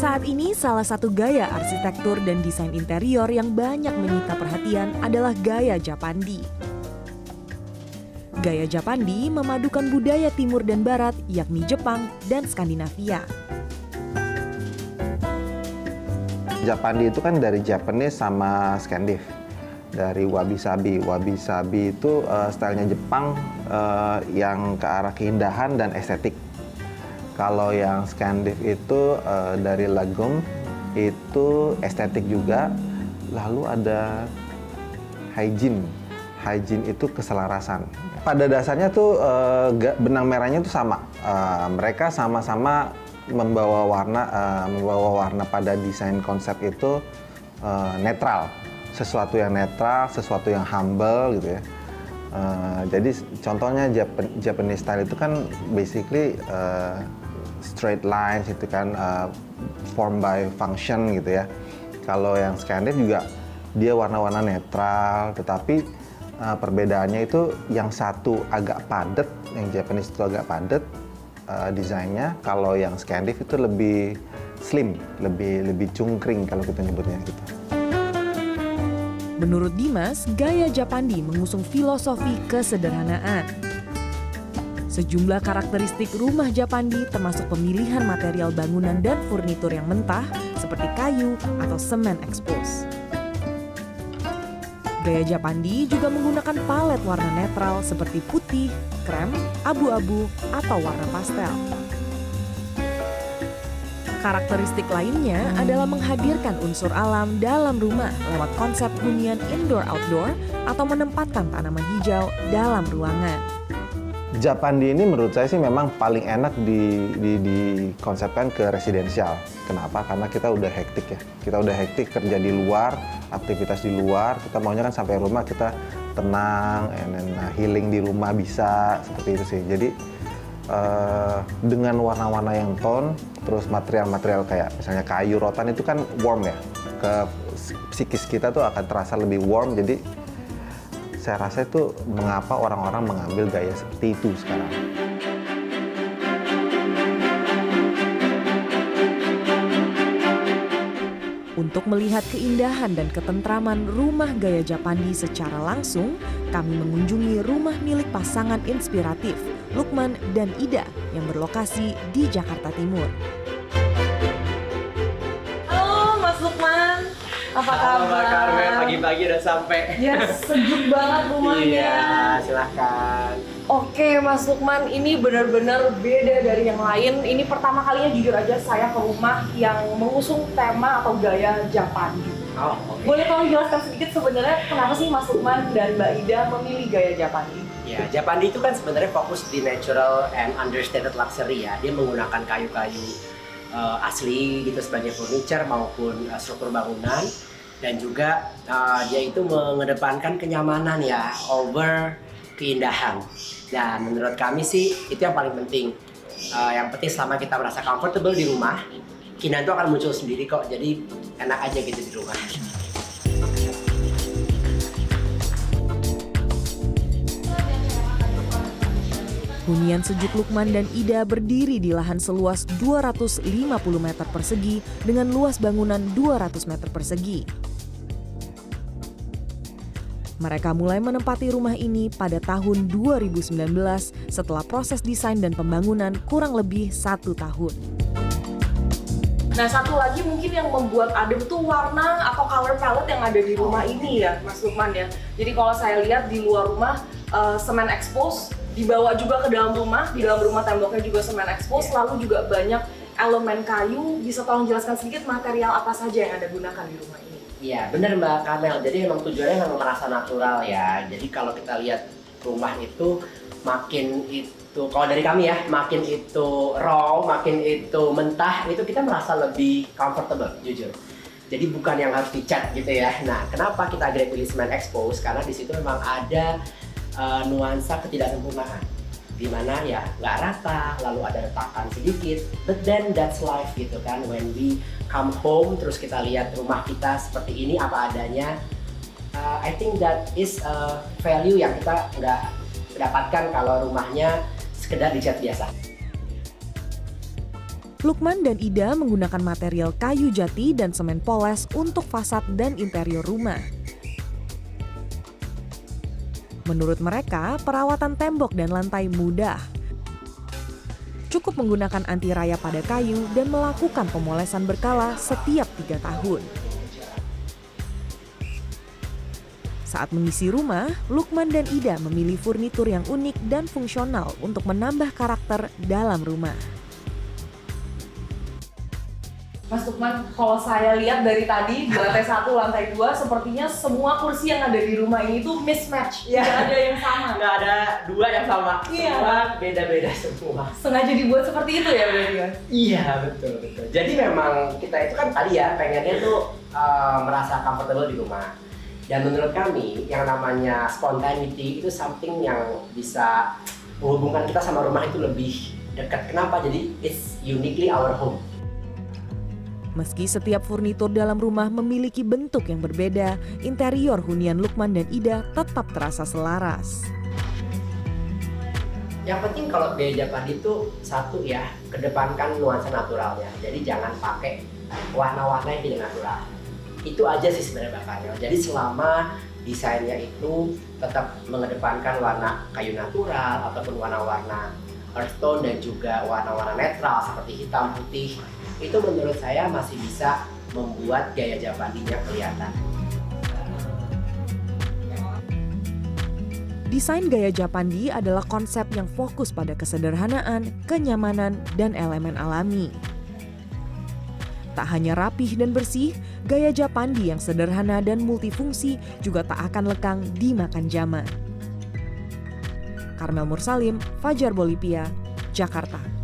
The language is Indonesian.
Saat ini salah satu gaya arsitektur dan desain interior yang banyak menyita perhatian adalah gaya Japandi. Gaya Japandi memadukan budaya timur dan barat yakni Jepang dan Skandinavia. Japandi itu kan dari Japanese sama Skandiv. Dari wabi sabi. Wabi sabi itu uh, stylenya Jepang uh, yang ke arah keindahan dan estetik. Kalau yang Skandiv itu uh, dari Lagum itu estetik juga. Lalu ada hygiene. Hygiene itu keselarasan pada dasarnya tuh uh, benang merahnya tuh sama. Uh, mereka sama-sama membawa warna uh, membawa warna pada desain konsep itu uh, netral. Sesuatu yang netral, sesuatu yang humble gitu ya. Uh, jadi contohnya Japan, Japanese style itu kan basically uh, straight lines itu kan uh, form by function gitu ya. Kalau yang Scandinavian juga dia warna-warna netral, tetapi uh, perbedaannya itu yang satu agak padat, yang Japanese itu agak padat uh, desainnya. Kalau yang Scandiv itu lebih slim, lebih lebih cungkring kalau kita nyebutnya gitu. Menurut Dimas, gaya Japandi mengusung filosofi kesederhanaan. Sejumlah karakteristik rumah Japandi termasuk pemilihan material bangunan dan furnitur yang mentah seperti kayu atau semen expose. Gaya Japandi juga menggunakan palet warna netral seperti putih, krem, abu-abu, atau warna pastel. Karakteristik lainnya adalah menghadirkan unsur alam dalam rumah lewat konsep hunian indoor-outdoor atau menempatkan tanaman hijau dalam ruangan. Japandi ini menurut saya sih memang paling enak di, di, dikonsepkan ke residensial. Kenapa? Karena kita udah hektik ya. Kita udah hektik kerja di luar, aktivitas di luar. Kita maunya kan sampai rumah kita tenang, and then uh, healing di rumah bisa seperti itu sih. Jadi uh, dengan warna-warna yang tone, terus material-material kayak misalnya kayu rotan itu kan warm ya. Ke psikis kita tuh akan terasa lebih warm. Jadi saya rasa itu mengapa orang-orang mengambil gaya seperti itu sekarang. Untuk melihat keindahan dan ketentraman rumah gaya Japandi secara langsung, kami mengunjungi rumah milik pasangan inspiratif, Lukman dan Ida, yang berlokasi di Jakarta Timur. Apa kabar? Mbak Carmen, pagi-pagi udah sampai. Ya, sejuk banget rumahnya. Iya, silahkan. Oke Mas Lukman, ini benar-benar beda dari yang lain. Ini pertama kalinya jujur aja saya ke rumah yang mengusung tema atau gaya Japandi. Oh, oke. Boleh tolong jelaskan sedikit sebenarnya kenapa sih Mas Lukman dan Mbak Ida memilih gaya Japandi? Ya, Japandi itu kan sebenarnya fokus di natural and understated luxury ya. Dia menggunakan kayu-kayu uh, asli gitu sebagai furniture maupun uh, struktur bangunan dan juga uh, dia itu mengedepankan kenyamanan ya over keindahan. Dan menurut kami sih itu yang paling penting. Uh, yang penting selama kita merasa comfortable di rumah, keindahan itu akan muncul sendiri kok. Jadi enak aja gitu di rumah. Hunian sejuk Lukman dan Ida berdiri di lahan seluas 250 meter persegi dengan luas bangunan 200 meter persegi. Mereka mulai menempati rumah ini pada tahun 2019 setelah proses desain dan pembangunan kurang lebih satu tahun. Nah satu lagi mungkin yang membuat adem tuh warna atau color palette yang ada di rumah ini ya Mas Lukman ya. Jadi kalau saya lihat di luar rumah uh, semen expose dibawa juga ke dalam rumah, di dalam rumah temboknya juga semen expose, lalu juga banyak elemen kayu. Bisa tolong jelaskan sedikit material apa saja yang Anda gunakan di rumah ini? Iya, benar Mbak Kamel. Jadi memang tujuannya memang merasa natural ya. Jadi kalau kita lihat rumah itu makin itu kalau dari kami ya, makin itu raw, makin itu mentah, itu kita merasa lebih comfortable, jujur. Jadi bukan yang harus dicat gitu ya. Nah, kenapa kita akhirnya pilih semen expose? Karena di situ memang ada uh, nuansa ketidaksempurnaan di mana ya nggak rata, lalu ada retakan sedikit, but then that's life gitu kan. When we come home terus kita lihat rumah kita seperti ini apa adanya, uh, I think that is a value yang kita nggak dapatkan kalau rumahnya sekedar dicat biasa. Lukman dan Ida menggunakan material kayu jati dan semen poles untuk fasad dan interior rumah. Menurut mereka, perawatan tembok dan lantai mudah. Cukup menggunakan anti raya pada kayu dan melakukan pemolesan berkala setiap tiga tahun. Saat mengisi rumah, Lukman dan Ida memilih furnitur yang unik dan fungsional untuk menambah karakter dalam rumah. Mas Lukman, kalau saya lihat dari tadi di lantai satu, lantai dua, sepertinya semua kursi yang ada di rumah ini tuh mismatch, nggak ada yang sama. Nggak ada dua yang sama, Iya. semua beda-beda semua. Sengaja dibuat seperti itu ya berarti ya? Iya betul betul. Jadi memang kita itu kan tadi ya pengennya tuh uh, merasa comfortable di rumah. Dan menurut kami yang namanya spontaneity itu something yang bisa menghubungkan kita sama rumah itu lebih dekat. Kenapa? Jadi it's uniquely our home. Meski setiap furnitur dalam rumah memiliki bentuk yang berbeda, interior hunian Lukman dan Ida tetap terasa selaras. Yang penting kalau gaya Japandi itu satu ya, kedepankan nuansa naturalnya. Jadi jangan pakai warna-warna yang tidak natural. Itu aja sih sebenarnya bakalnya. Jadi selama desainnya itu tetap mengedepankan warna kayu natural ataupun warna-warna earth tone dan juga warna-warna netral seperti hitam putih itu menurut saya masih bisa membuat gaya Japandinya kelihatan. Desain gaya Japandi adalah konsep yang fokus pada kesederhanaan, kenyamanan, dan elemen alami. Tak hanya rapih dan bersih, gaya Japandi yang sederhana dan multifungsi juga tak akan lekang dimakan zaman. Karmel Mursalim, Fajar Bolivia, Jakarta.